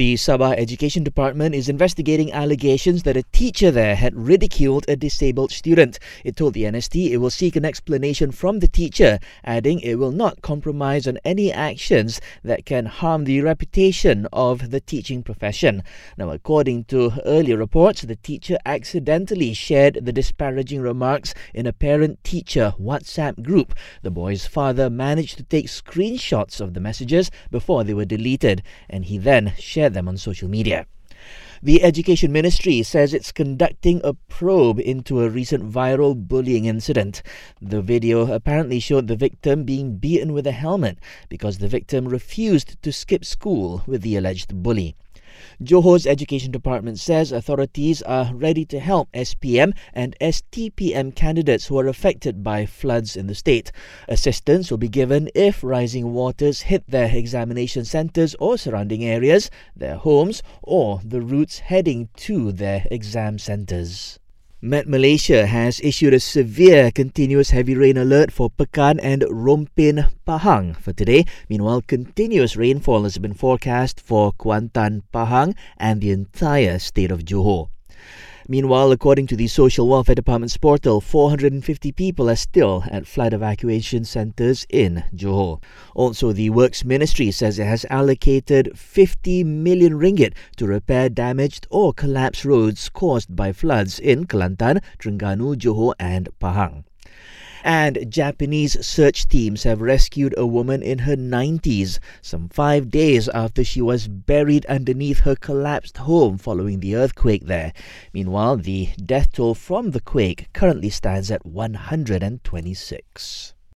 The Sabah Education Department is investigating allegations that a teacher there had ridiculed a disabled student. It told the NST it will seek an explanation from the teacher, adding it will not compromise on any actions that can harm the reputation of the teaching profession. Now, according to earlier reports, the teacher accidentally shared the disparaging remarks in a parent teacher WhatsApp group. The boy's father managed to take screenshots of the messages before they were deleted, and he then shared shared them on social media. The Education Ministry says it's conducting a probe into a recent viral bullying incident. The video apparently showed the victim being beaten with a helmet because the victim refused to skip school with the alleged bully. Johor's Education Department says authorities are ready to help SPM and STPM candidates who are affected by floods in the state. Assistance will be given if rising waters hit their examination centres or surrounding areas, their homes, or the routes heading to their exam centres. Met Malaysia has issued a severe continuous heavy rain alert for Pekan and Rompin Pahang for today. Meanwhile, continuous rainfall has been forecast for Kuantan, Pahang, and the entire state of Johor. Meanwhile, according to the Social Welfare Department's portal, 450 people are still at flood evacuation centres in Johor. Also, the Works Ministry says it has allocated 50 million ringgit to repair damaged or collapsed roads caused by floods in Kelantan, Terengganu, Johor, and Pahang. And Japanese search teams have rescued a woman in her 90s, some five days after she was buried underneath her collapsed home following the earthquake there. Meanwhile, the death toll from the quake currently stands at 126.